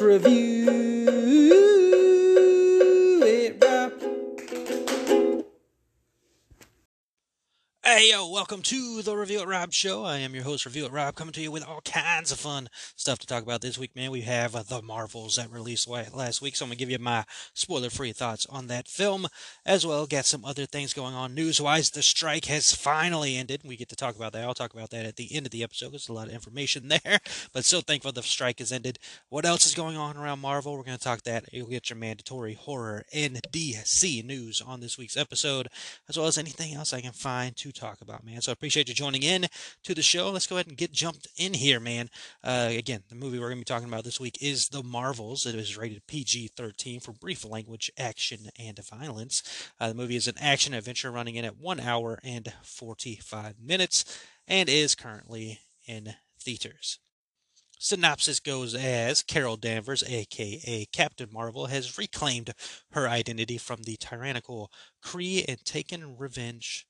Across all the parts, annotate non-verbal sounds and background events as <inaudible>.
Review Rob show. I am your host, Review Rob, coming to you with all kinds of fun stuff to talk about this week, man. We have uh, The Marvels that released last week, so I'm going to give you my spoiler free thoughts on that film as well. Got some other things going on news wise. The strike has finally ended. We get to talk about that. I'll talk about that at the end of the episode. There's a lot of information <laughs> there, but so thankful the strike has ended. What else is going on around Marvel? We're going to talk that. You'll get your mandatory horror and DC news on this week's episode, as well as anything else I can find to talk about, man. So I appreciate you joining in to the show. Let's go ahead and get jumped in here, man. Uh, again, the movie we're going to be talking about this week is The Marvels. It is rated PG 13 for brief language, action, and violence. Uh, the movie is an action adventure running in at 1 hour and 45 minutes and is currently in theaters. Synopsis goes as Carol Danvers, aka Captain Marvel, has reclaimed her identity from the tyrannical Kree and taken revenge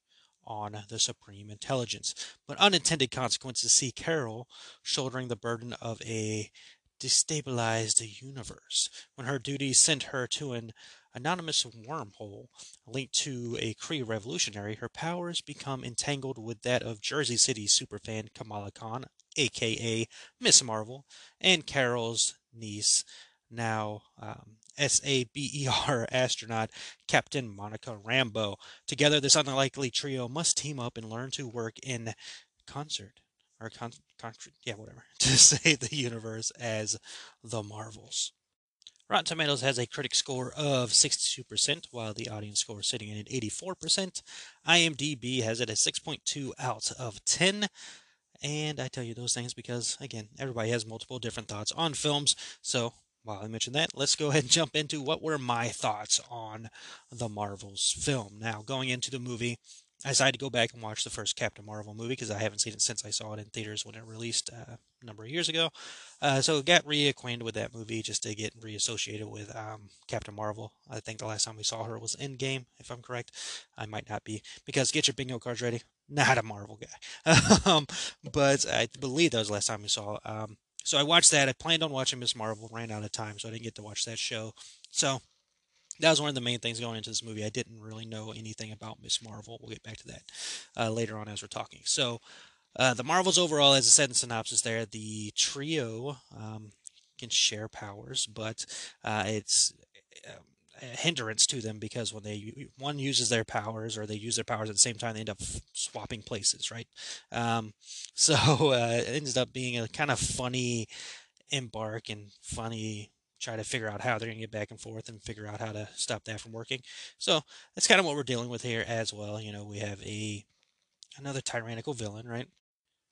on the Supreme Intelligence. But unintended consequences see Carol shouldering the burden of a destabilized universe when her duties sent her to an anonymous wormhole linked to a Kree revolutionary. Her powers become entangled with that of Jersey City superfan Kamala Khan, aka Miss Marvel, and Carol's niece, now um, SABER <laughs> astronaut Captain Monica Rambeau. Together, this unlikely trio must team up and learn to work in concert. Or con, con yeah, whatever, <laughs> to save the universe as the Marvels. Rotten Tomatoes has a critic score of 62%, while the audience score is sitting at 84%. IMDb has it at 6.2 out of 10. And I tell you those things because, again, everybody has multiple different thoughts on films. So while I mentioned that, let's go ahead and jump into what were my thoughts on the Marvels film. Now, going into the movie, I decided to go back and watch the first Captain Marvel movie because I haven't seen it since I saw it in theaters when it released uh, a number of years ago. Uh, so got reacquainted with that movie just to get reassociated with um, Captain Marvel. I think the last time we saw her was Endgame, if I'm correct. I might not be because get your bingo cards ready. Not a Marvel guy, <laughs> um, but I believe that was the last time we saw. Um, so I watched that. I planned on watching Miss Marvel, ran out of time, so I didn't get to watch that show. So that was one of the main things going into this movie. I didn't really know anything about Miss Marvel. We'll get back to that uh, later on as we're talking. So, uh, the Marvels overall, as I said in synopsis there, the trio um, can share powers, but uh, it's a hindrance to them because when they one uses their powers or they use their powers at the same time, they end up swapping places, right? Um, <laughs> so uh, it ends up being a kind of funny embark and funny try to figure out how they're going to get back and forth and figure out how to stop that from working. So that's kind of what we're dealing with here as well. You know, we have a another tyrannical villain, right?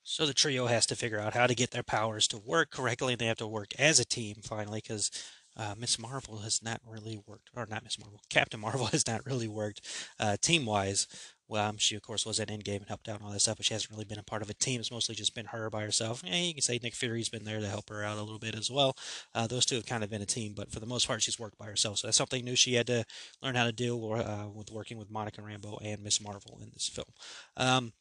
So the trio has to figure out how to get their powers to work correctly, and they have to work as a team finally, because uh, Miss Marvel has not really worked, or not Miss Marvel, <laughs> Captain Marvel has not really worked uh, team wise. Well, um, she of course was at Endgame and helped out and all that stuff, but she hasn't really been a part of a team. It's mostly just been her by herself. Yeah, you can say Nick Fury's been there to help her out a little bit as well. Uh, those two have kind of been a team, but for the most part, she's worked by herself. So that's something new she had to learn how to deal uh, with working with Monica Rambeau and Miss Marvel in this film. Um,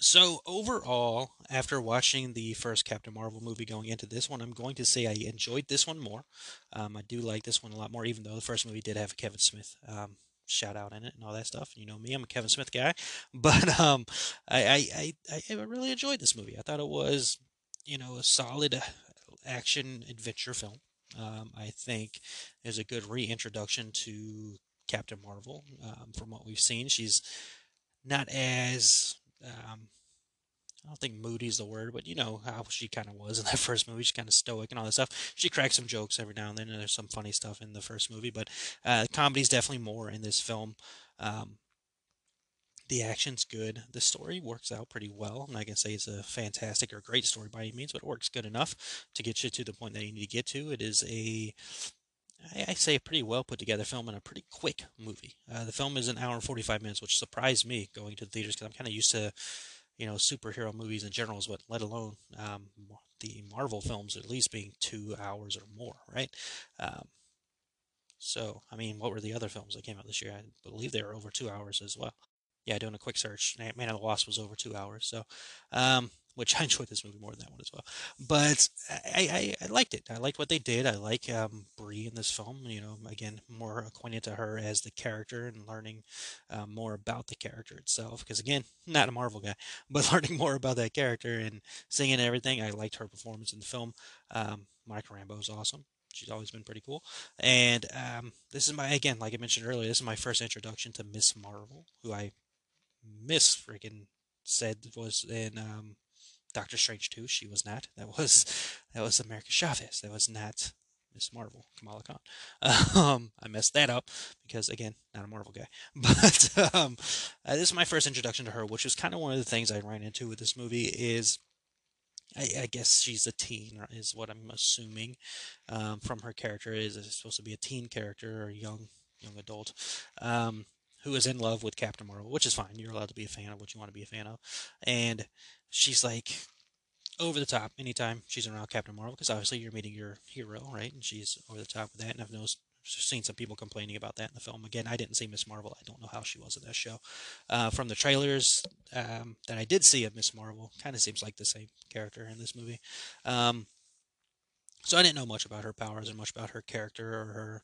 so overall, after watching the first Captain Marvel movie going into this one, I'm going to say I enjoyed this one more. Um, I do like this one a lot more, even though the first movie did have a Kevin Smith um, shout out in it and all that stuff. You know me, I'm a Kevin Smith guy, <laughs> but um, I, I, I, I really enjoyed this movie. I thought it was, you know, a solid uh, action adventure film. Um, I think there's a good reintroduction to Captain Marvel um, from what we've seen. She's not as um, I don't think moody is the word, but you know how she kind of was in <laughs> that first movie. She's kind of stoic and all that stuff. She cracks some jokes every now and then, and there's some funny stuff in the first movie, but uh, comedy's definitely more in this film. Um, The action's good. The story works out pretty well. I'm not gonna say it's a fantastic or great story by any means, but it works good enough to get you to the point that you need to get to. It is a I say a pretty well put together film and a pretty quick movie. Uh, the film is an hour and 45 minutes, which surprised me going to the theaters because I'm kind of used to, you know, superhero movies in general, is what let alone um, the Marvel films at least being two hours or more, right? Um, so, I mean, what were the other films that came out this year? I believe they were over two hours as well. Yeah, doing a quick search, Man of the Wasp was over two hours. So, um, which <laughs> I enjoyed this movie more than that one as well. But I, I, I liked it. I liked what they did. I like um, Brie in this film. You know, again, more acquainted to her as the character and learning uh, more about the character itself. Because again, <laughs> not a Marvel guy, <laughs> but learning more about that character and singing everything. I liked her performance in the film. Um, Monica is awesome. She's always been pretty cool. And um, this is my again, like I mentioned earlier, this is my first introduction to Miss Marvel, who I miss freaking said was in um, Doctor Strange 2. She was not. <laughs> That was that was America Chavez. That was not Miss Marvel, Kamala Khan. <laughs> Um, I messed that up because again, not a Marvel guy. <laughs> But um, uh, this is my first introduction to her, which is kind of one of the things I ran into with this movie. Is I, I guess she's a teen, is what I'm assuming um, from her character. Is supposed to be a teen character or young young adult. Um, who is in love with Captain Marvel, which is fine. You're allowed to be a fan of what you want to be a fan of. And she's like over the top anytime she's around Captain Marvel because obviously you're meeting your hero, right? And she's over the top with that. And I've noticed, seen some people complaining about that in the film. Again, I didn't see Miss Marvel. I don't know how she was in that show. Uh, from the trailers um, that I did see of Miss Marvel, kind of seems like the same character in this movie. Um, so I didn't know much about her powers or much about her character or her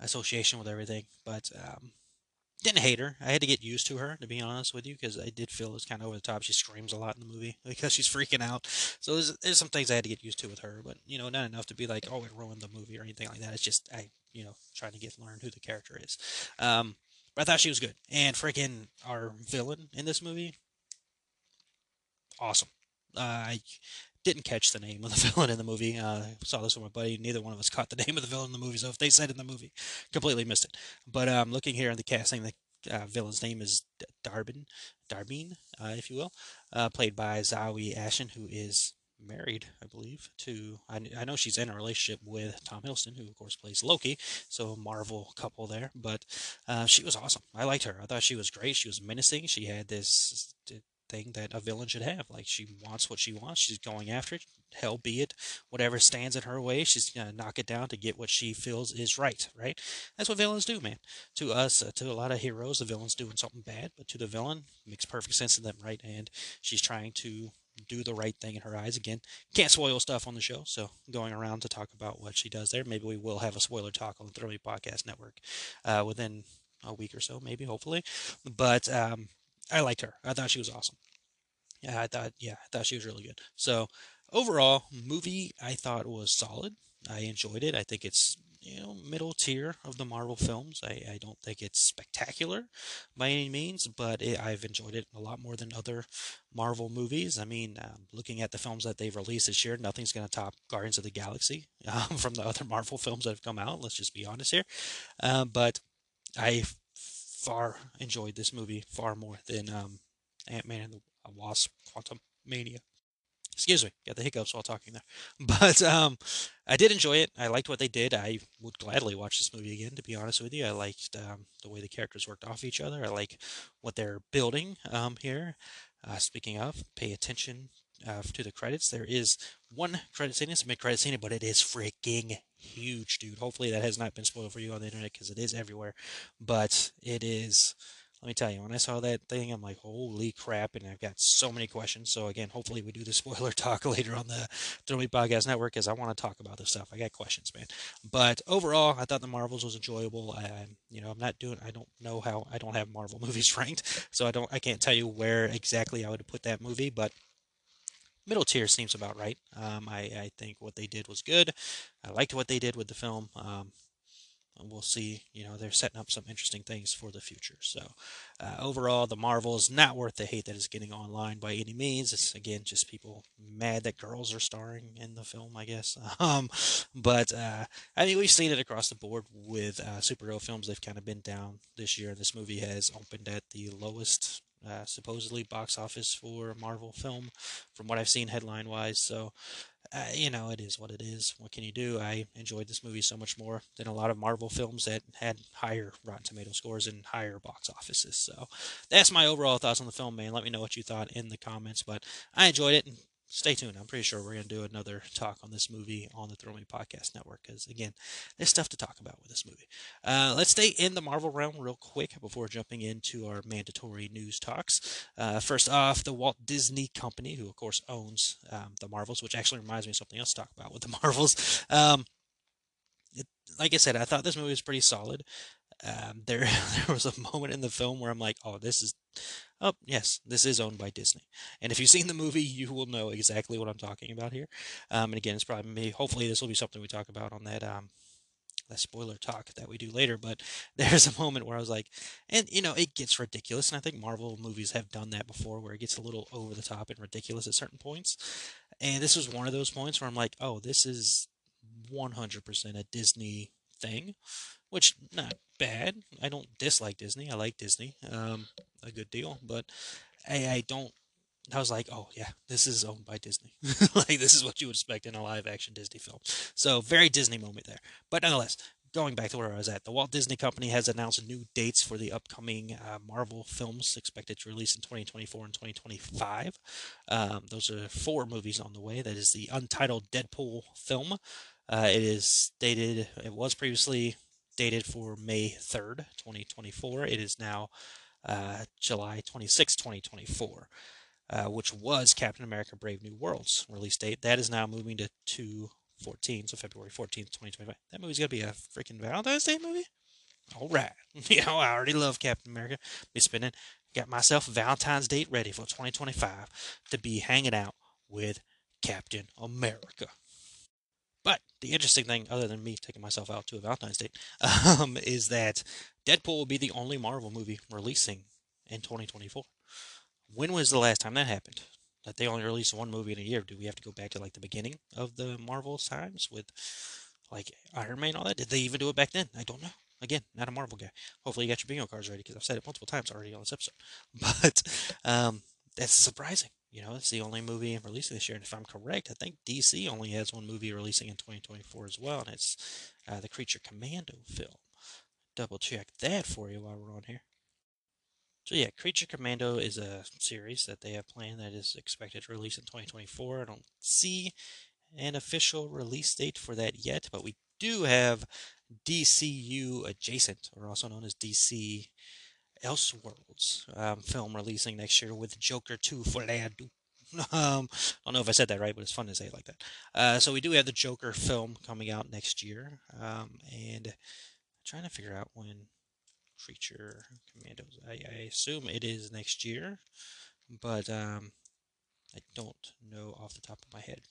association with everything. But um, didn't hate her. I had to get used to her, to be honest with you, because I did feel it was kind of over the top. She screams a lot in the movie <laughs> because she's freaking out. So there's, there's some things I had to get used to with her, but you know, not enough to be like, oh, it ruined the movie or anything like that. It's just I, you know, trying to get learn who the character is. Um, but I thought she was good, and freaking our villain in this movie, awesome. Uh, I didn't catch the name of the <laughs> villain in the movie. Uh, saw this with my buddy. Neither one of us caught the <laughs> name of the villain in the movie. So if they said in the movie, completely missed it. But um, looking here in the casting, the uh, villain's name is Dar-Benn, Dar-Benn, uh, if you will, uh, played by Zawe Ashton, who is married, I believe, to I, I, know she's in a relationship with Tom Hiddleston, who of course plays Loki, so Marvel couple there. But uh, she was awesome. I liked her. I thought she was great. She was menacing. She had this thing that a villain should have. Like she wants what she wants. She's going after it. Hell be it. Whatever stands in her way, she's gonna knock it down to get what she feels is right. Right. That's what villains do, man. To us, uh, to a lot of heroes, the villain's doing something bad, but to the villain, makes perfect sense to them, right? And she's trying to do the right thing in her eyes. Again, can't spoil stuff on the show, so going around to talk about what she does there. Maybe we will have a spoiler talk on the Thoroughly Podcast Network uh, within a week or so, maybe, hopefully. But um, I liked her. I thought she was awesome. Yeah, I thought yeah, I thought she was really good. So overall, movie I thought was solid. I enjoyed it. I think it's you know middle tier of the Marvel films. I, I don't think it's spectacular by any means, but it, I've enjoyed it a lot more than other Marvel movies. I mean, um, looking at the films that they've released this year, nothing's going to top Guardians of the Galaxy <laughs> um, from the other Marvel films that have come out. Let's just be honest here. Uh, but I far enjoyed this movie far more than um, Ant Man and the Wasp Quantum Mania. Excuse me, got the hiccups while talking there. <laughs> But um, I did enjoy it. I liked what they did. I would gladly watch this movie again, to be honest with you. I liked um, the way the characters worked off each other. I like what they're building um, here. Uh, speaking of, pay attention uh, to the credits. There is one credit scene, it's a mid credit scene, but it is freaking huge, dude. Hopefully that has not been spoiled for you on the internet because it is everywhere. But it is let me tell you, when I saw that thing, I'm like, holy crap, and I've got so many questions. So again, hopefully we do the <laughs> spoiler talk later on the Throw Me Podcast Network, because I want to talk about this stuff. I got questions, man. But overall, I thought the Marvels was enjoyable. I, you know, I'm not doing, I don't know how, I don't have Marvel <laughs> movies ranked, so I don't, I can't tell you where exactly I would put that movie, but middle tier seems about right. Um, I, I think what they did was good. I liked what they did with the film. Um, we'll see. You know, they're setting up some interesting things for the future. So, uh, overall, the Marvel is not worth the hate that is getting online by any means. It's again just people mad that girls are starring in the film, I guess. <laughs> Um, but uh, I mean, we've seen it across the board with uh, superhero films. They've kind of been down this year. This movie has opened at the lowest uh, supposedly box office for a Marvel film, from what I've seen headline wise. So, uh, you know, it is what it is. What can you do? I enjoyed this movie so much more than a lot of Marvel films that had higher Rotten Tomato scores and higher box offices. So, that's my overall thoughts on the film, man. Let me know what you thought in the comments. But I enjoyed it stay tuned. I'm pretty sure we're going to do another talk on this movie on the Throw Me Podcast Network because, again, there's stuff to talk about with this movie. Uh, let's stay in the Marvel realm real quick before jumping into our mandatory news talks. Uh, first off, the Walt Disney Company, who, of course, owns um, the Marvels, which actually reminds me of something else to talk about with the <laughs> Marvels. Um, it, like I said, I thought this movie was pretty solid. Um, <laughs> there, there was a moment in the film where I'm like, "Oh, this is Oh, yes, this is owned by Disney. And if you've seen the movie, you will know exactly what I'm talking about here. Um, and again, it's probably me. Hopefully, this will be something we talk about on that um, that spoiler talk that we do later. But <laughs> there's a moment where I was like, and you know, it gets ridiculous. And I think Marvel movies have done that before, where it gets a little over the top and ridiculous at certain points. And this was one of those points where I'm like, oh, this is 100% a Disney thing which not bad. I don't dislike Disney. I like Disney um, a good deal, but I, I don't. I was like, oh yeah, this is owned by Disney. <laughs> like this is what you would expect in a live action Disney film. So very Disney moment there. But nonetheless, going back to where I was at, the Walt Disney Company has announced new dates for the upcoming uh, Marvel films expected to release in 2024 and 2025. Um, those are four movies on the way. That is the untitled Deadpool film. Uh, it is stated, it was previously dated for May 3rd, 2024. It is now uh, July 26, 2024, uh, which was Captain America Brave New World's release date. That is now moving to 214, so February 14th, 2025. That movie's going to be a freaking Valentine's Day movie? All right. <laughs> you know, I already love Captain America. Be spending, got myself Valentine's date ready for 2025 to be hanging out with Captain America. But the interesting thing, other than me taking myself out to a Valentine's date, <laughs> um, is that Deadpool will be the only Marvel movie releasing in 2024. When was the last time that happened? That they only release one movie in a year? Do we have to go back to like the beginning of the Marvel times with like Iron Man and all that? Did they even do it back then? I don't know. Again, not a Marvel guy. Hopefully, you got your bingo cards ready because I've said it multiple times already on this episode. <laughs> But um, that's surprising. You know, it's the only movie releasing this year. And if I'm correct, I think DC only has one movie releasing in 2024 as well, and it's uh, the Creature Commando film. Double check that for you while we're on here. So yeah, Creature Commando is a series that they have planned that is expected to release in 2024. I don't see an official release date for that yet, but we do have DCU adjacent, or also known as DC Elseworlds um, film releasing next year with Joker 2 for. Um, I don't know if I said that right, but it's fun to say it like that. Uh, so we do have the Joker film coming out next year, um, and I'm trying to figure out when Creature Commandos. I, I assume it is next year, but um, I don't know off the top of my head.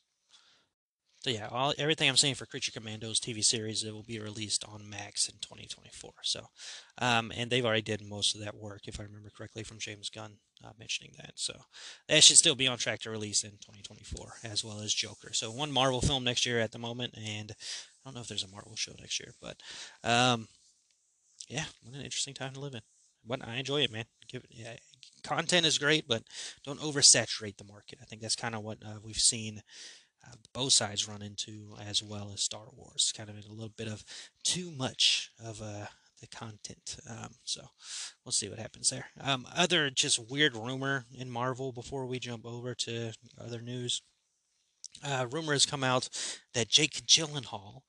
So yeah, all everything I'm saying for Creature Commandos TV series it will be released on Max in 2024. So, um, and they've already did most of that work, if I remember correctly, from James Gunn uh, mentioning that. So that should still be on track to release in 2024, as well as Joker. So one Marvel film next year at the moment, and I don't know if there's a Marvel show next year, but um, yeah, what an interesting time to live in. But I enjoy it, man. Give it, yeah, content is great, but don't oversaturate the market. I think that's kind of what uh, we've seen both sides run into, as well as Star Wars. Kind of a little bit of too much of uh, the content. Um, so we'll see what happens there. Um, other just weird rumor in Marvel before we jump over to other news. Uh, rumor has come out that Jake Gyllenhaal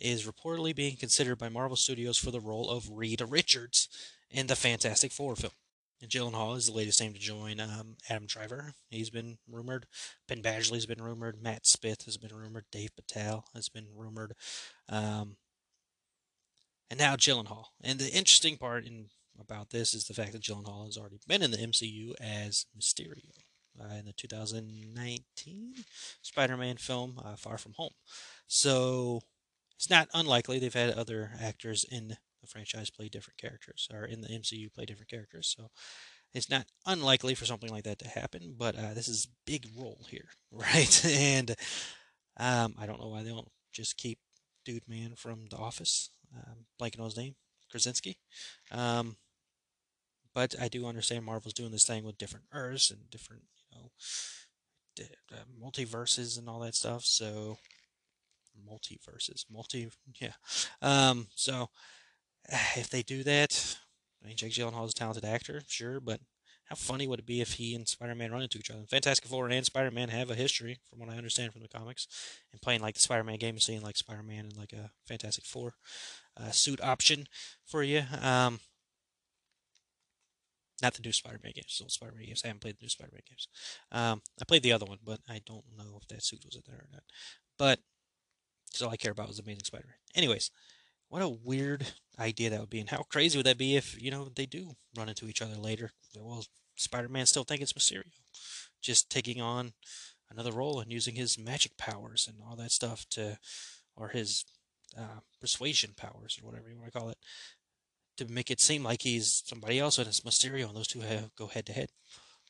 is reportedly being considered by Marvel Studios for the role of Reed Richards in the Fantastic Four film. And Gyllenhaal is the latest name to join um, Adam Driver. He's been rumored. Penn Badgley's been rumored. Matt Smith has been rumored. Dev Patel has been rumored. Um, and now Gyllenhaal. And the interesting part in about this is the fact that Gyllenhaal has already been in the MCU as Mysterio uh, in the 2019 Spider-Man film uh, Far From Home. So it's not unlikely they've had other actors in the franchise play different characters, or in the MCU play different characters. So it's not unlikely for something like that to happen, but uh, this is big role here, <laughs> right? and um, I don't know why they don't just keep Dude Man from The Office, um, blanking on his name, Krasinski. Um, but I do understand Marvel's doing this thing with different Earths and different, you know, uh, multiverses and all that stuff. So multiverses, multi, <laughs> yeah. Um, so <sighs> if they do that, I mean, Jake Gyllenhaal is a talented actor, sure, but how funny would it be if he and Spider-Man run into each other? Fantastic Four and Spider-Man have a history, from what I understand from the comics, and playing like the Spider-Man game and seeing like Spider-Man and like a Fantastic Four uh, suit option for you. Um, not the new Spider-Man games, the Spider-Man games. I haven't played the new Spider-Man games. Um, I played the other one, but I don't know if that suit was in there or not. But because all I care about was Amazing Spider-Man. Anyways, what a weird idea that would be, and how crazy would that be if you know they do run into each other later? Well, Spider-Man still think it's Mysterio, just taking on another role and using his magic powers and all that stuff to, or his uh, persuasion powers or whatever you want to call it, to make it seem like he's somebody else and it's Mysterio, and those two have, go head to head.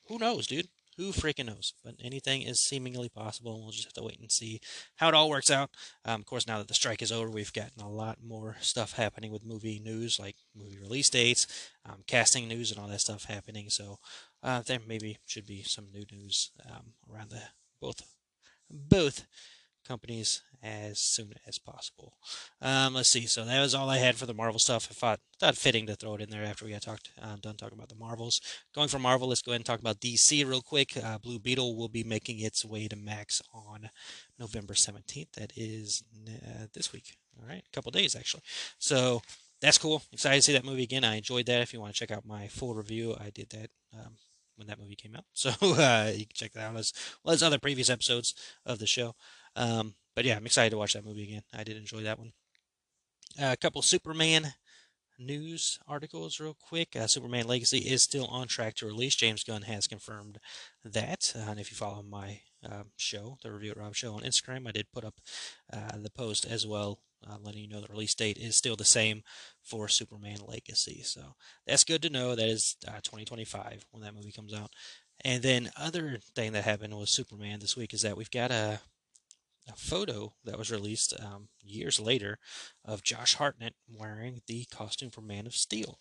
Who knows, dude? Who freaking knows? But anything is seemingly possible, and we'll just have to wait and see how it all works out. Um, of course, now that the strike is over, we've gotten a lot more stuff happening with movie news, like movie release dates, um, casting news, and all that stuff happening. So uh, there maybe should be some new news um, around the both both companies as soon as possible. Um, let's see. So that was all I had for the Marvel stuff. I thought, thought fitting to throw it in there after we got talked uh, done talking about the Marvels. Going from Marvel, let's go ahead and talk about DC real quick. Uh, Blue Beetle will be making its way to Max on November 17th. That is uh, this week. All right, a couple days actually. So that's cool. Excited to see that movie again. I enjoyed that. If you want to check out my full review, I did that. Um, when that movie came out, <laughs> so uh, you can check that out as well as other previous episodes of the show. Um, but yeah, I'm excited to watch that movie again. I did enjoy that one. Uh, a couple Superman news articles, real quick. Uh, Superman Legacy is still on track to release. James Gunn has confirmed that. Uh, and if you follow my uh, show, the Review at Rob show on Instagram, I did put up uh, the post as well, uh, letting you know the release date is still the same for Superman Legacy. So that's good to know. That is uh, 2025 when that movie comes out. And then other thing that happened with Superman this week is that we've got a a photo that was released um, years later of Josh Hartnett wearing the costume for Man of Steel.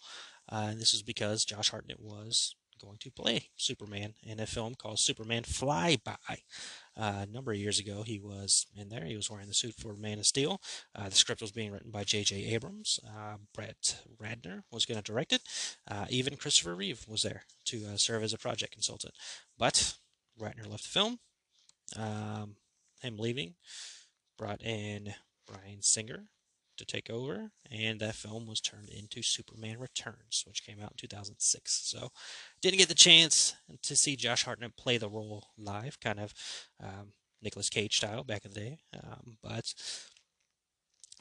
Uh, and this is because Josh Hartnett was going to play Superman in a film called Superman Flyby. Uh, a number of years ago, he was in there. He was wearing the suit for Man of Steel. Uh, the script was being written by J.J. Abrams. Uh, Brett Ratner was going to direct it. Uh, even Christopher Reeve was there to uh, serve as a project consultant. But Ratner left the film. Um, him leaving, brought in Bryan Singer to take over, and that film was turned into Superman Returns, which came out in 2006. So, didn't get the chance to see Josh Hartnett play the role live, kind of um, Nicolas Cage style back in the day. Um, but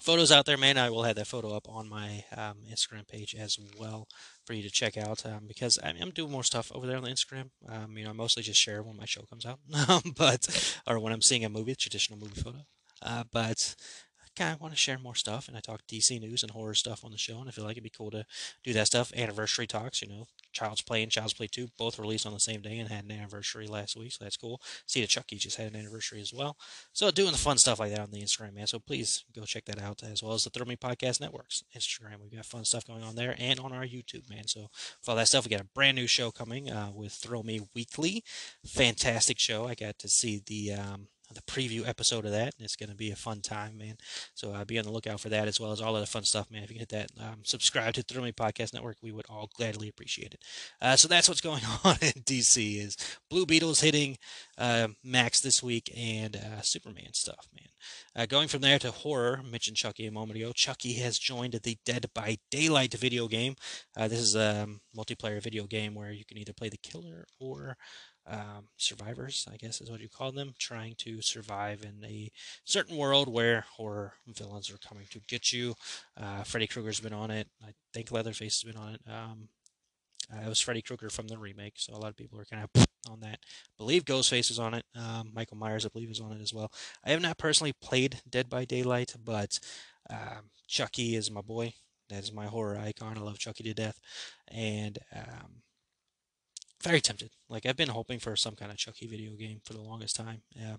photos out there, man. I will have that photo up on my um, Instagram page as well for you to check out um, because I am doing more stuff over there on the Instagram. Um, you know, I mostly just share when my show comes out, <laughs> but or when I'm seeing a movie, traditional movie photo. Uh, but I kind of want to share more stuff, and I talk DC news and horror stuff on the show, and I feel like it'd be cool to do that stuff. Anniversary talks, you know, Child's Play and Child's Play 2 both released on the same day and had an anniversary last week, so that's cool. See the Chucky just had an anniversary as well. So doing the fun stuff like that on the Instagram, man. So please go check that out as well as the Throw Me Podcast Networks Instagram. We've got fun stuff going on there and on our YouTube, man. So for all that stuff, we got a brand new show coming uh, with Throw Me Weekly. Fantastic show. I got to see the um, the preview episode of that. And it's going to be a fun time, man. So uh, be on the lookout for that as well as all other fun stuff, man. If you hit that um, subscribe to the Me Podcast Network, we would all gladly appreciate it. Uh, so that's what's going <laughs> on in DC is Blue Beetle's hitting uh, Max this week and uh, Superman stuff, man. Uh, going from there to horror, mentioned Chucky a moment ago. Chucky has joined the Dead by Daylight video game. Uh, this is a multiplayer video game where you can either play the killer or um, survivors, I guess is what you call them, trying to survive in a certain world where horror villains are coming to get you. Uh, Freddy Krueger's been on it. I think Leatherface has been on it. Um, uh, it was Freddy Krueger from the remake, so a lot of people are kind of <laughs> on that. I believe Ghostface is on it. Um, Michael Myers, I believe, is on it as well. I have not personally played Dead by Daylight, but um, Chucky is my boy. That is my horror icon. I love Chucky to death. And um, very tempted. Like I've been hoping for some kind of Chucky video game for the longest time. Yeah,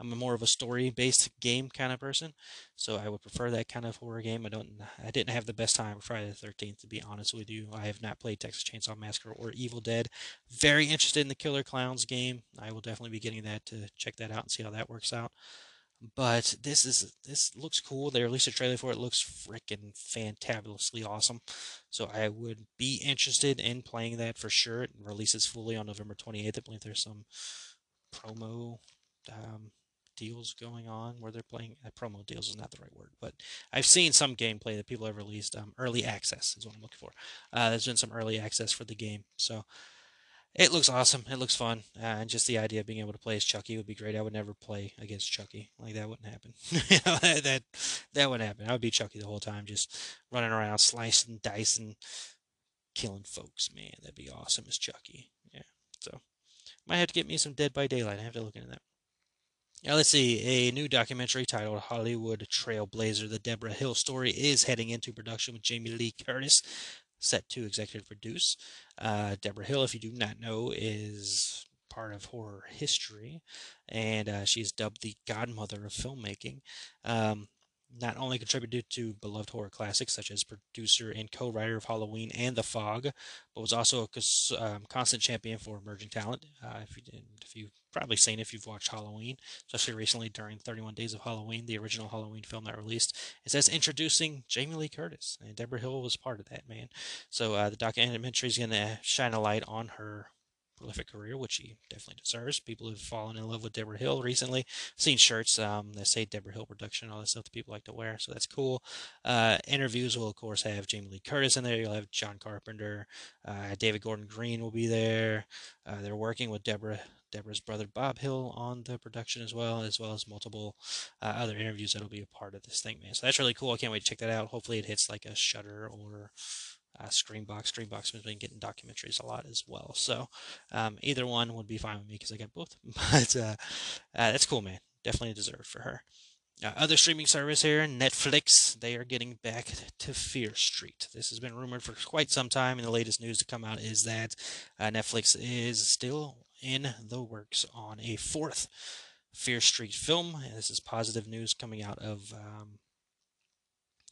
I'm a more of a story-based game kind of person, so I would prefer that kind of horror game. I don't. I didn't have the best time Friday the 13th, to be honest with you. I have not played Texas Chainsaw Massacre or Evil Dead. Very interested in the Killer Clowns game. I will definitely be getting that to check that out and see how that works out. But this is this looks cool. They released a trailer for it. it looks freaking fantabulously awesome. So I would be interested in playing that for sure. It releases fully on November 28th. I believe there's some promo um, deals going on where they're playing. Uh, promo deals is not the right word, but I've seen some gameplay that people have released. Um, early access is what I'm looking for. Uh, there's been some early access for the game, so it looks awesome. It looks fun, uh, and just the idea of being able to play as Chucky would be great. I would never play against Chucky. Like that wouldn't happen. <laughs> you know, that, that wouldn't happen. I would be Chucky the whole time, just running around, slicing, dicing, killing folks. Man, that'd be awesome as Chucky. Yeah. So might have to get me some Dead by Daylight. I have to look into that. Now let's see. A new documentary titled Hollywood Trailblazer: The Deborah Hill Story is heading into production with Jamie Lee Curtis set to executive produce. Uh, Debra Hill, if you do not know, is part of horror history, and uh, she's dubbed the godmother of filmmaking. Um, not only contributed to beloved horror classics such as producer and co-writer of Halloween and The Fog, but was also a um, constant champion for emerging talent. Uh, if you didn't, if you've probably seen if you've watched Halloween, especially recently during 31 Days of Halloween, the original Halloween film that released, it says introducing Jamie Lee Curtis, and Deborah Hill was part of that man. So uh, the documentary is going to shine a light on her prolific career, which he definitely deserves. People have fallen in love with Deborah Hill recently. I've seen shirts um, that say Deborah Hill production, all that stuff that people like to wear, so that's cool. Uh, interviews will, of course, have Jamie Lee Curtis in there. You'll have John Carpenter. Uh, David Gordon Green will be there. Uh, they're working with Deborah. Deborah's brother Bob Hill on the production as well, as well as multiple uh, other interviews that'll be a part of this thing, man. So that's really cool. I can't wait to check that out. Hopefully, it hits like a Shutter or uh, Screenbox. Screambox has been getting documentaries a lot as well. So um, either one would be fine with me because I got both. <laughs> but uh, uh, that's cool, man. Definitely deserved for her. Uh, other streaming service here, Netflix, they are getting back to Fear Street. This has been rumored for quite some time, and the latest news to come out is that uh, Netflix is still in the works on a fourth Fear Street film. And this is positive news coming out of um,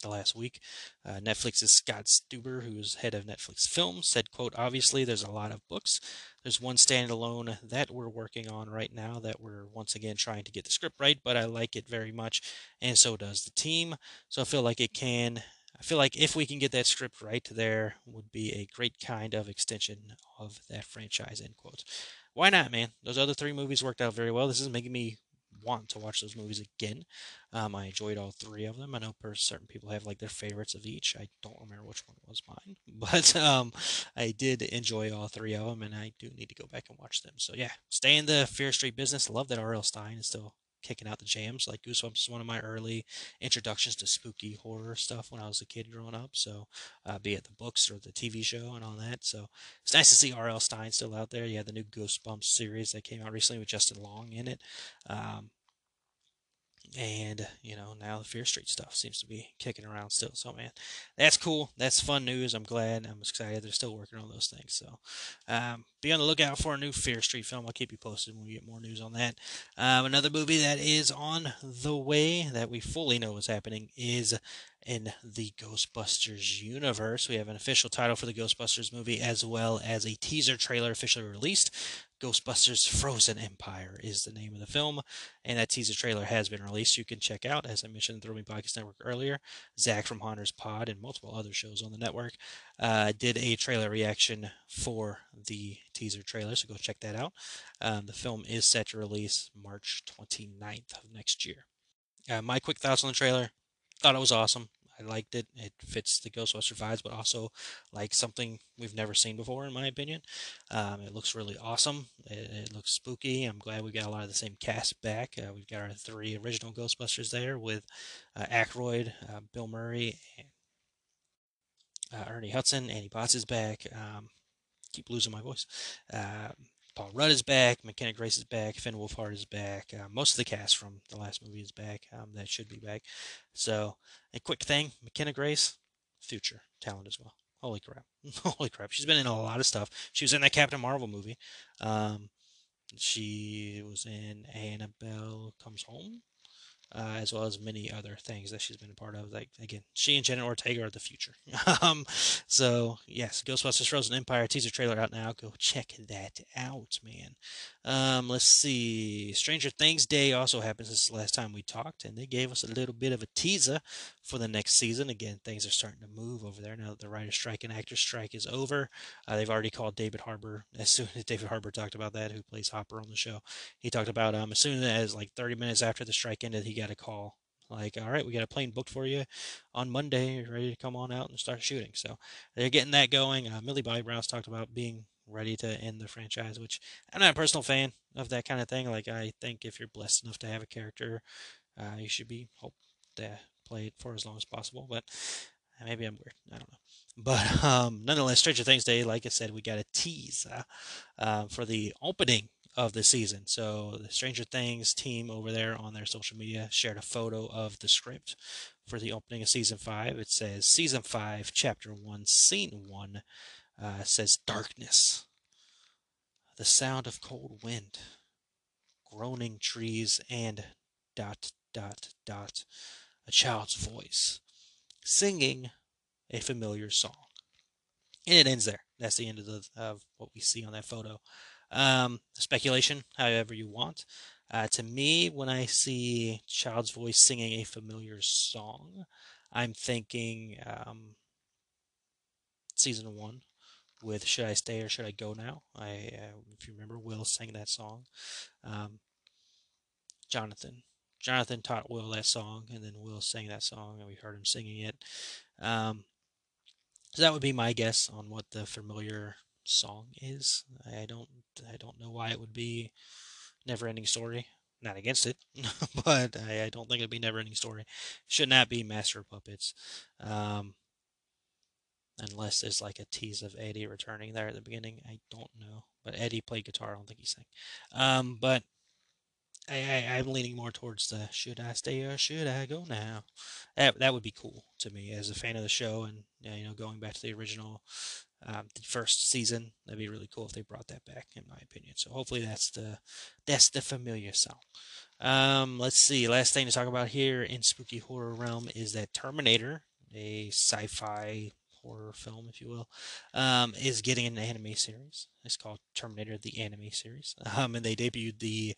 the last week. Uh, Netflix's Scott Stuber, who's head of Netflix Films, said, quote, obviously there's a lot of books. There's one standalone that we're working on right now that we're once again trying to get the script right, but I like it very much, and so does the team. So I feel like it can I feel like if we can get that script right, there would be a great kind of extension of that franchise. End quote. Why not, man? Those other three movies worked out very well. This is making me want to watch those movies again. Um, I enjoyed all three of them. I know certain people have like their favorites of each. I don't remember which one was mine, <laughs> but um, I did enjoy all three of them, and I do need to go back and watch them. So yeah, stay in the Fear Street business. Love that R.L. Stine is still kicking out the jams. Like Goosebumps is one of my early introductions to spooky horror stuff when I was a kid growing up. So, uh, be it the books or the TV show and all that. So, it's nice to see R.L. Stine still out there. Had the new Goosebumps series that came out recently with Justin Long in it. Um, and you know now the Fear Street stuff seems to be kicking around still. So man, that's cool. That's fun news. I'm glad. I'm excited. They're still working on those things. So um, be on the lookout for a new Fear Street film. I'll keep you posted when we get more news on that. Um, another movie that is on the way that we fully know is happening is in the Ghostbusters universe. We have an official title for the Ghostbusters movie as well as a teaser trailer officially released. Ghostbusters Frozen Empire is the name of the film, and that teaser trailer has been released. You can check out, as I mentioned, the Thrill Me Podcast Network earlier. Zach from Haunter's Pod and multiple other shows on the network uh, did a trailer reaction for the teaser trailer, so go check that out. Um, the film is set to release March 29th of next year. Uh, my quick thoughts on the trailer thought it was awesome. I liked it. It fits the Ghostbuster vibes, but also like something we've never seen before, in my opinion. Um, it looks really awesome. It, it, looks spooky. I'm glad we got a lot of the same cast back. Uh, we've got our three original Ghostbusters there with uh, Aykroyd, uh, Bill Murray, and, uh, Ernie Hudson. Annie Potts is back. Um, keep losing my voice. Paul Rudd is back. McKenna Grace is back. Finn Wolfhard is back. Uh, most of the cast from the last movie is back. Um, that should be back. So, a quick thing McKenna Grace, future talent as well. Holy crap! <laughs> Holy crap! She's been in a lot of stuff. She was in that Captain Marvel movie. Um, she was in Annabelle Comes Home uh, as well as many other things that she's been a part of. Like again, she and Jenna Ortega are the future. <laughs> um, so yes, Ghostbusters: Frozen Empire teaser trailer out now. Go check that out, man. Um, let's see. Stranger Things Day also happened since the last time we talked, and they gave us a little bit of a teaser for the next season. Again, things are starting to move over there now that the writer strike and actor strike is over. Uh, they've already called David Harbour. <laughs> As soon as David Harbour talked about that, who plays Hopper on the show, he talked about um as soon as like 30 minutes after the strike ended, he got a call like, all right, we got a plane booked for you on Monday. You're ready to come on out and start shooting. So they're getting that going. Uh, Millie Bobby Brown's talked about being ready to end the franchise, which I'm not a personal fan of that kind of thing. Like, I think if you're blessed enough to have a character, uh, you should be hope to play it for as long as possible. But maybe I'm weird. I don't know. But <laughs> um, nonetheless, Stranger Things Day, like I said, we got a tease uh, uh, for the opening of the season. So the Stranger Things team over there on their social media shared a photo of the script for the opening of season five. It says season five, chapter one, scene one. Uh, says darkness, the sound of cold wind, groaning trees, and dot dot dot a child's voice singing a familiar song. And it ends there. That's the end of the of what we see on that photo. Um, speculation, however you want. Uh, to me, when I see child's voice singing a familiar song, I'm thinking um, season one with "Should I Stay or Should I Go Now." I, uh, if you remember, Will sang that song. Um, Jonathan, Jonathan taught Will that song, and then Will sang that song, and we heard him singing it. Um, so that would be my guess on what the familiar song is. I don't I don't know why it would be Never Ending Story. Not against it, <laughs> but I, I, don't think it'd be Never Ending Story. Should not be Master of Puppets. Um, unless there's like a tease of Eddie returning there at the beginning. I don't know. But Eddie played guitar. I don't think he sang. Um, but I, I, am leaning more towards the should I stay or should I go now? That that would be cool to me as a fan of the show and you know going back to the original um, the first season. That'd be really cool if they brought that back, in my opinion. So hopefully that's the that's the familiar song. Um, let's see. Last thing to talk about here in spooky horror realm is that Terminator, a sci-fi horror film, if you will, um, is getting an anime series. It's called Terminator: The Anime Series, <laughs> um, and they debuted the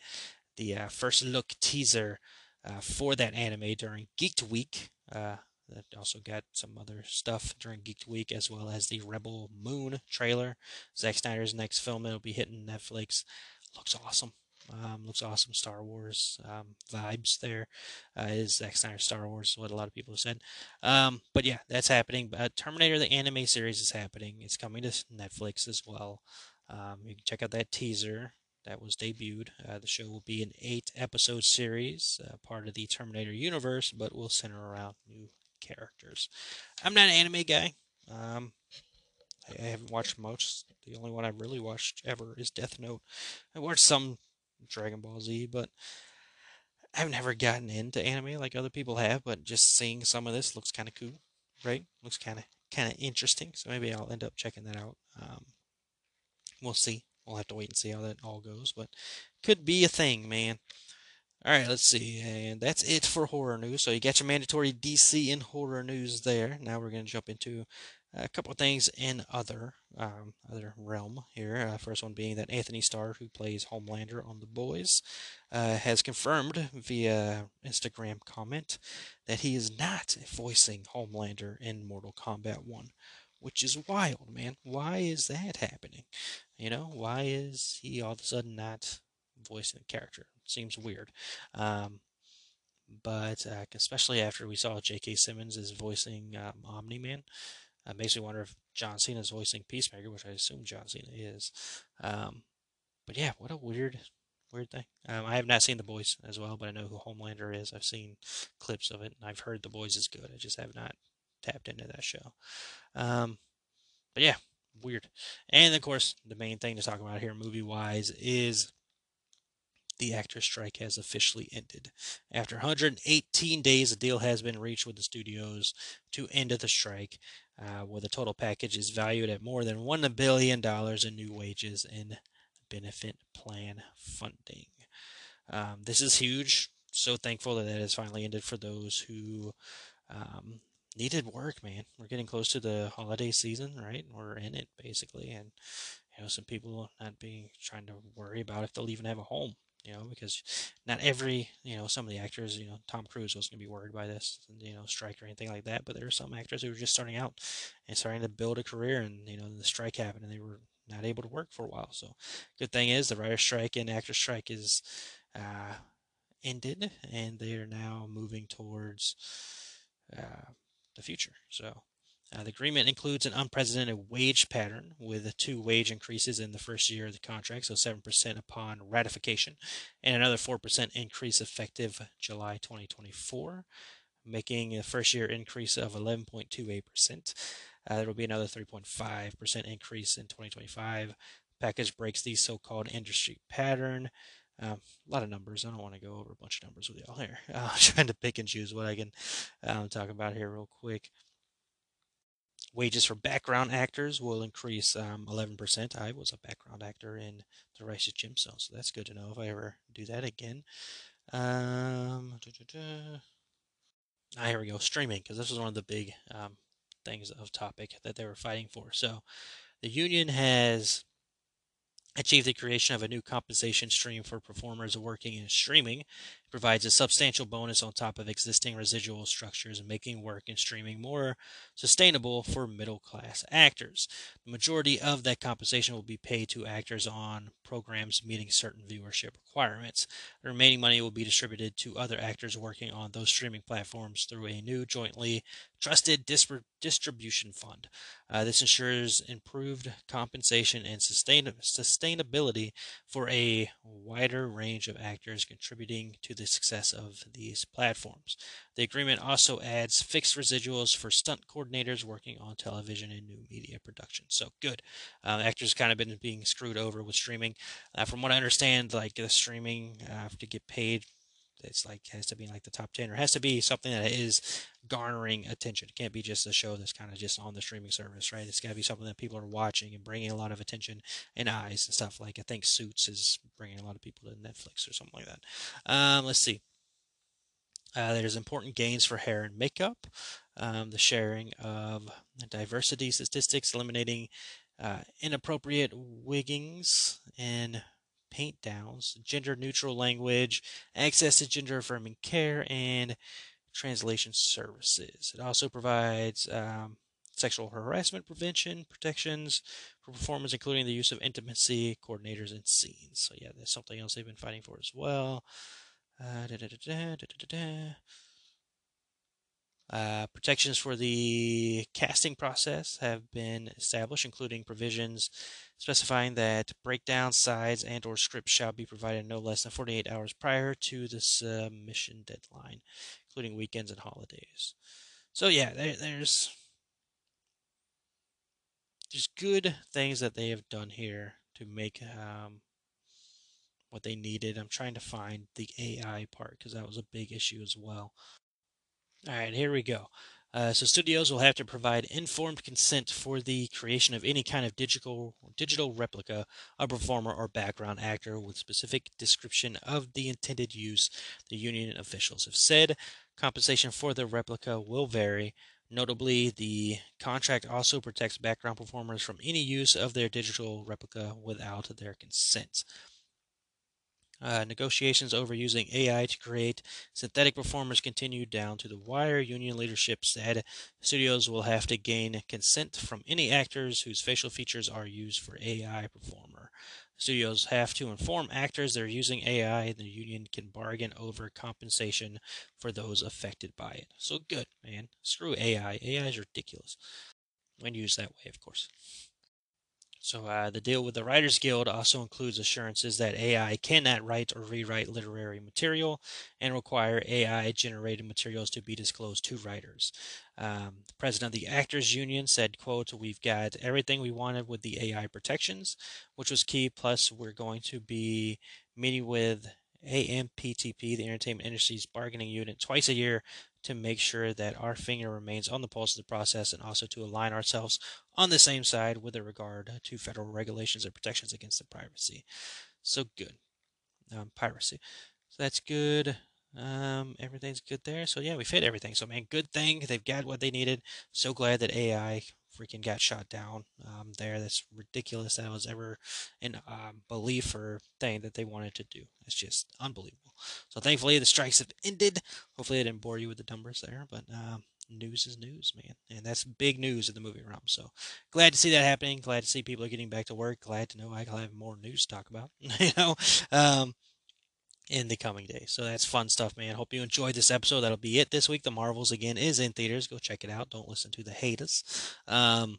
the uh, first look teaser uh, for that anime during Geeked Week. Uh, that also got some other stuff during Geeked Week, as well as the Rebel Moon trailer. Zack Snyder's next film that'll be hitting Netflix. Looks awesome. Um, looks awesome. Star Wars um, vibes there. Uh, is Zack Snyder Star Wars? What a lot of people have said. Um, but yeah, that's happening. But Terminator the anime series is happening. It's coming to Netflix as well. Um, you can check out that teaser that was debuted. Uh, the show will be an eight episode series, uh, part of the Terminator universe, but will center around new characters. I'm not an anime guy. Um, I, I haven't watched much. The only one I've really watched ever is Death Note. I watched some Dragon Ball Z, but I've never gotten into anime like other people have. But just seeing some of this looks kind of cool, right? Looks kind of kind of interesting. So maybe I'll end up checking that out. Um, we'll see. We'll have to wait and see how that all goes, but could be a thing, man. All right, let's see. And that's it for horror news. So you got your mandatory DC and horror news there. Now we're going to jump into a couple of things in other um, other realm here. Uh, first one being that Anthony Starr, who plays Homelander on The Boys, uh, has confirmed via Instagram comment that he is not voicing Homelander in Mortal Kombat 1, which is wild, man. Why is that happening? You know, why is he all of a sudden not voicing the character? Seems weird. Um, but uh, especially after we saw J.K. Simmons is voicing um, Omni Man, uh, makes me wonder if John Cena is voicing Peacemaker, which I assume John Cena is. Um, but yeah, what a weird, weird thing. Um, I have not seen The Boys as well, but I know who Homelander is. I've seen clips of it, and I've heard The Boys is good. I just have not tapped into that show. Um, but yeah, weird. And of course, the main thing to talk about here, movie wise, is the actor strike has officially ended. After 118 days, a deal has been reached with the studios to end the strike, uh, where the total package is valued at more than $1 billion in new wages and benefit plan funding. Um, this is huge. So thankful that that has finally ended for those who um, needed work, man. We're getting close to the holiday season, right? We're in it basically, and you know, some people not being trying to worry about if they'll even have a home. You know, because not every, you know, some of the actors, you know, Tom Cruise wasn't gonna be worried by this, you know, strike or anything like that. But there are some actors who were just starting out and starting to build a career, and you know, the strike happened, and they were not able to work for a while. So, good thing is the writer strike and actor strike is uh, ended, and they are now moving towards uh, the future. So. Uh, the agreement includes an unprecedented wage pattern with two wage increases in the first year of the contract, so 7% upon ratification, and another 4% increase effective July 2024, making a first year increase of 11.28%. Uh, there will be another 3.5% increase in 2025. Package breaks the so called industry pattern. Um, a lot of numbers. I don't want to go over a bunch of numbers with y'all here. Uh, <laughs> I'm trying to pick and choose what I can um, talk about here real quick. Wages for background actors will increase um, 11%. I was a background actor in the Righteous Gemstone, so that's good to know if I ever do that again. Um, ah, here we go. Streaming, because this was one of the big um, things of topic that they were fighting for. So the union has achieved the creation of a new compensation stream for performers working in streaming. It provides a substantial bonus on top of existing residual structures, making work in streaming more sustainable for middle class actors. The majority of that compensation will be paid to actors on programs meeting certain viewership requirements. The remaining money will be distributed to other actors working on those streaming platforms through a new jointly trusted distribution fund. Uh, this ensures improved compensation and sustain- sustainability for a wider range of actors contributing to the success of these platforms. The agreement also adds fixed residuals for stunt coordinators working on television and new media production. So good. Uh, actors kind of been being screwed over with streaming. Uh, from what I understand, like the streaming uh, to get paid it's like has to be in like the top 10 or has to be something that is garnering attention. It can't be just a show that's kind of just on the streaming service, right? It's got to be something that people are watching and bringing a lot of attention and eyes and stuff. Like I think Suits is bringing a lot of people to Netflix or something like that. Um, let's see. Uh, there's important gains for hair and makeup, um, the sharing of diversity statistics, eliminating uh, inappropriate wiggings and paint downs, gender neutral language, access to gender affirming care, and translation services. It also provides um, sexual harassment prevention protections for performers, including the use of intimacy coordinators in scenes. So, yeah, that's something else they've been fighting for as well. Uh, uh, protections for the casting process have been established, including provisions specifying that breakdown, sides, and or scripts shall be provided no less than 48 hours prior to the submission deadline, including weekends and holidays. So yeah, there, there's there's good things that they have done here to make um, what they needed. I'm trying to find the AI part because that was a big issue as well. All right, here we go. Uh, so studios will have to provide informed consent for the creation of any kind of digital digital replica of a performer or background actor with specific description of the intended use. The union officials have said compensation for the replica will vary. Notably, the contract also protects background performers from any use of their digital replica without their consent. Uh, negotiations over using AI to create synthetic performers continue down to the wire. Union leadership said studios will have to gain consent from any actors whose facial features are used for AI performer. Studios have to inform actors they're using AI, and the union can bargain over compensation for those affected by it. So good, man. Screw AI. AI is ridiculous. When used that way, of course. So uh, the deal with the Writers Guild also includes assurances that AI cannot write or rewrite literary material and require AI generated materials to be disclosed to writers. Um, the president of the Actors Union said, quote, we've got everything we wanted with the AI protections, which was key. Plus, we're going to be meeting with AMPTP, the Entertainment Industry's bargaining unit, twice a year to make sure that our finger remains on the pulse of the process and also to align ourselves on the same side with regard to federal regulations and protections against the privacy. So good. Um, piracy. So that's good. Um, everything's good there. So yeah, we fit everything. So man, good thing they've got what they needed. So glad that AI freaking got shot down um, there. That's ridiculous. That was ever an um, belief or thing that they wanted to do. It's just unbelievable. So thankfully the strikes have ended. Hopefully I didn't bore you with the numbers there, but um, news is news, man, and that's big news in the movie realm. So glad to see that happening. Glad to see people are getting back to work. Glad to know I can have more news to talk about. <laughs> you know. In the coming days. So that's fun stuff, man. Hope you enjoyed this episode. That'll be it this week. The Marvels again is in theaters. Go check it out. Don't listen to the haters. Um,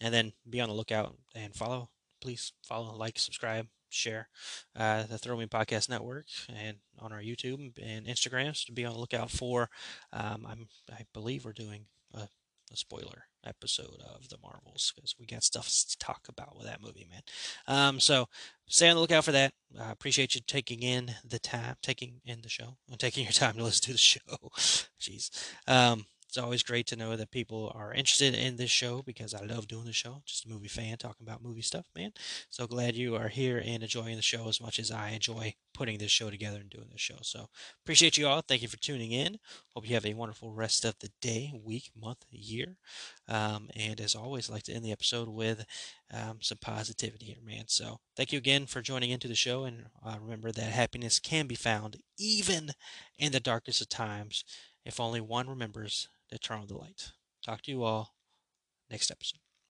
and then be on the lookout and follow. Please follow, like, subscribe, share uh, the Throw Me Podcast Network and on our YouTube and Instagrams to be on the lookout for. Um, I'm, I believe we're doing a a spoiler episode of the Marvels because we got stuff to talk about with that movie, man. Um, so stay on the lookout for that. I appreciate you taking in the time, taking in the show, and taking your time to listen to the <laughs> show. Jeez. Um, it's always great to know that people are interested in this show because I love doing the show. Just a movie fan talking about movie stuff, man. So glad you are here and enjoying the show as much as I enjoy putting this show together and doing this show. So appreciate you all. Thank you for tuning in. Hope you have a wonderful rest of the day, week, month, year. Um, and as always, I'd like to end the episode with um, some positivity here, man. So thank you again for joining into the show. And uh, remember that happiness can be found even in the darkest of times if only one remembers to turn on light. Talk to you all next episode.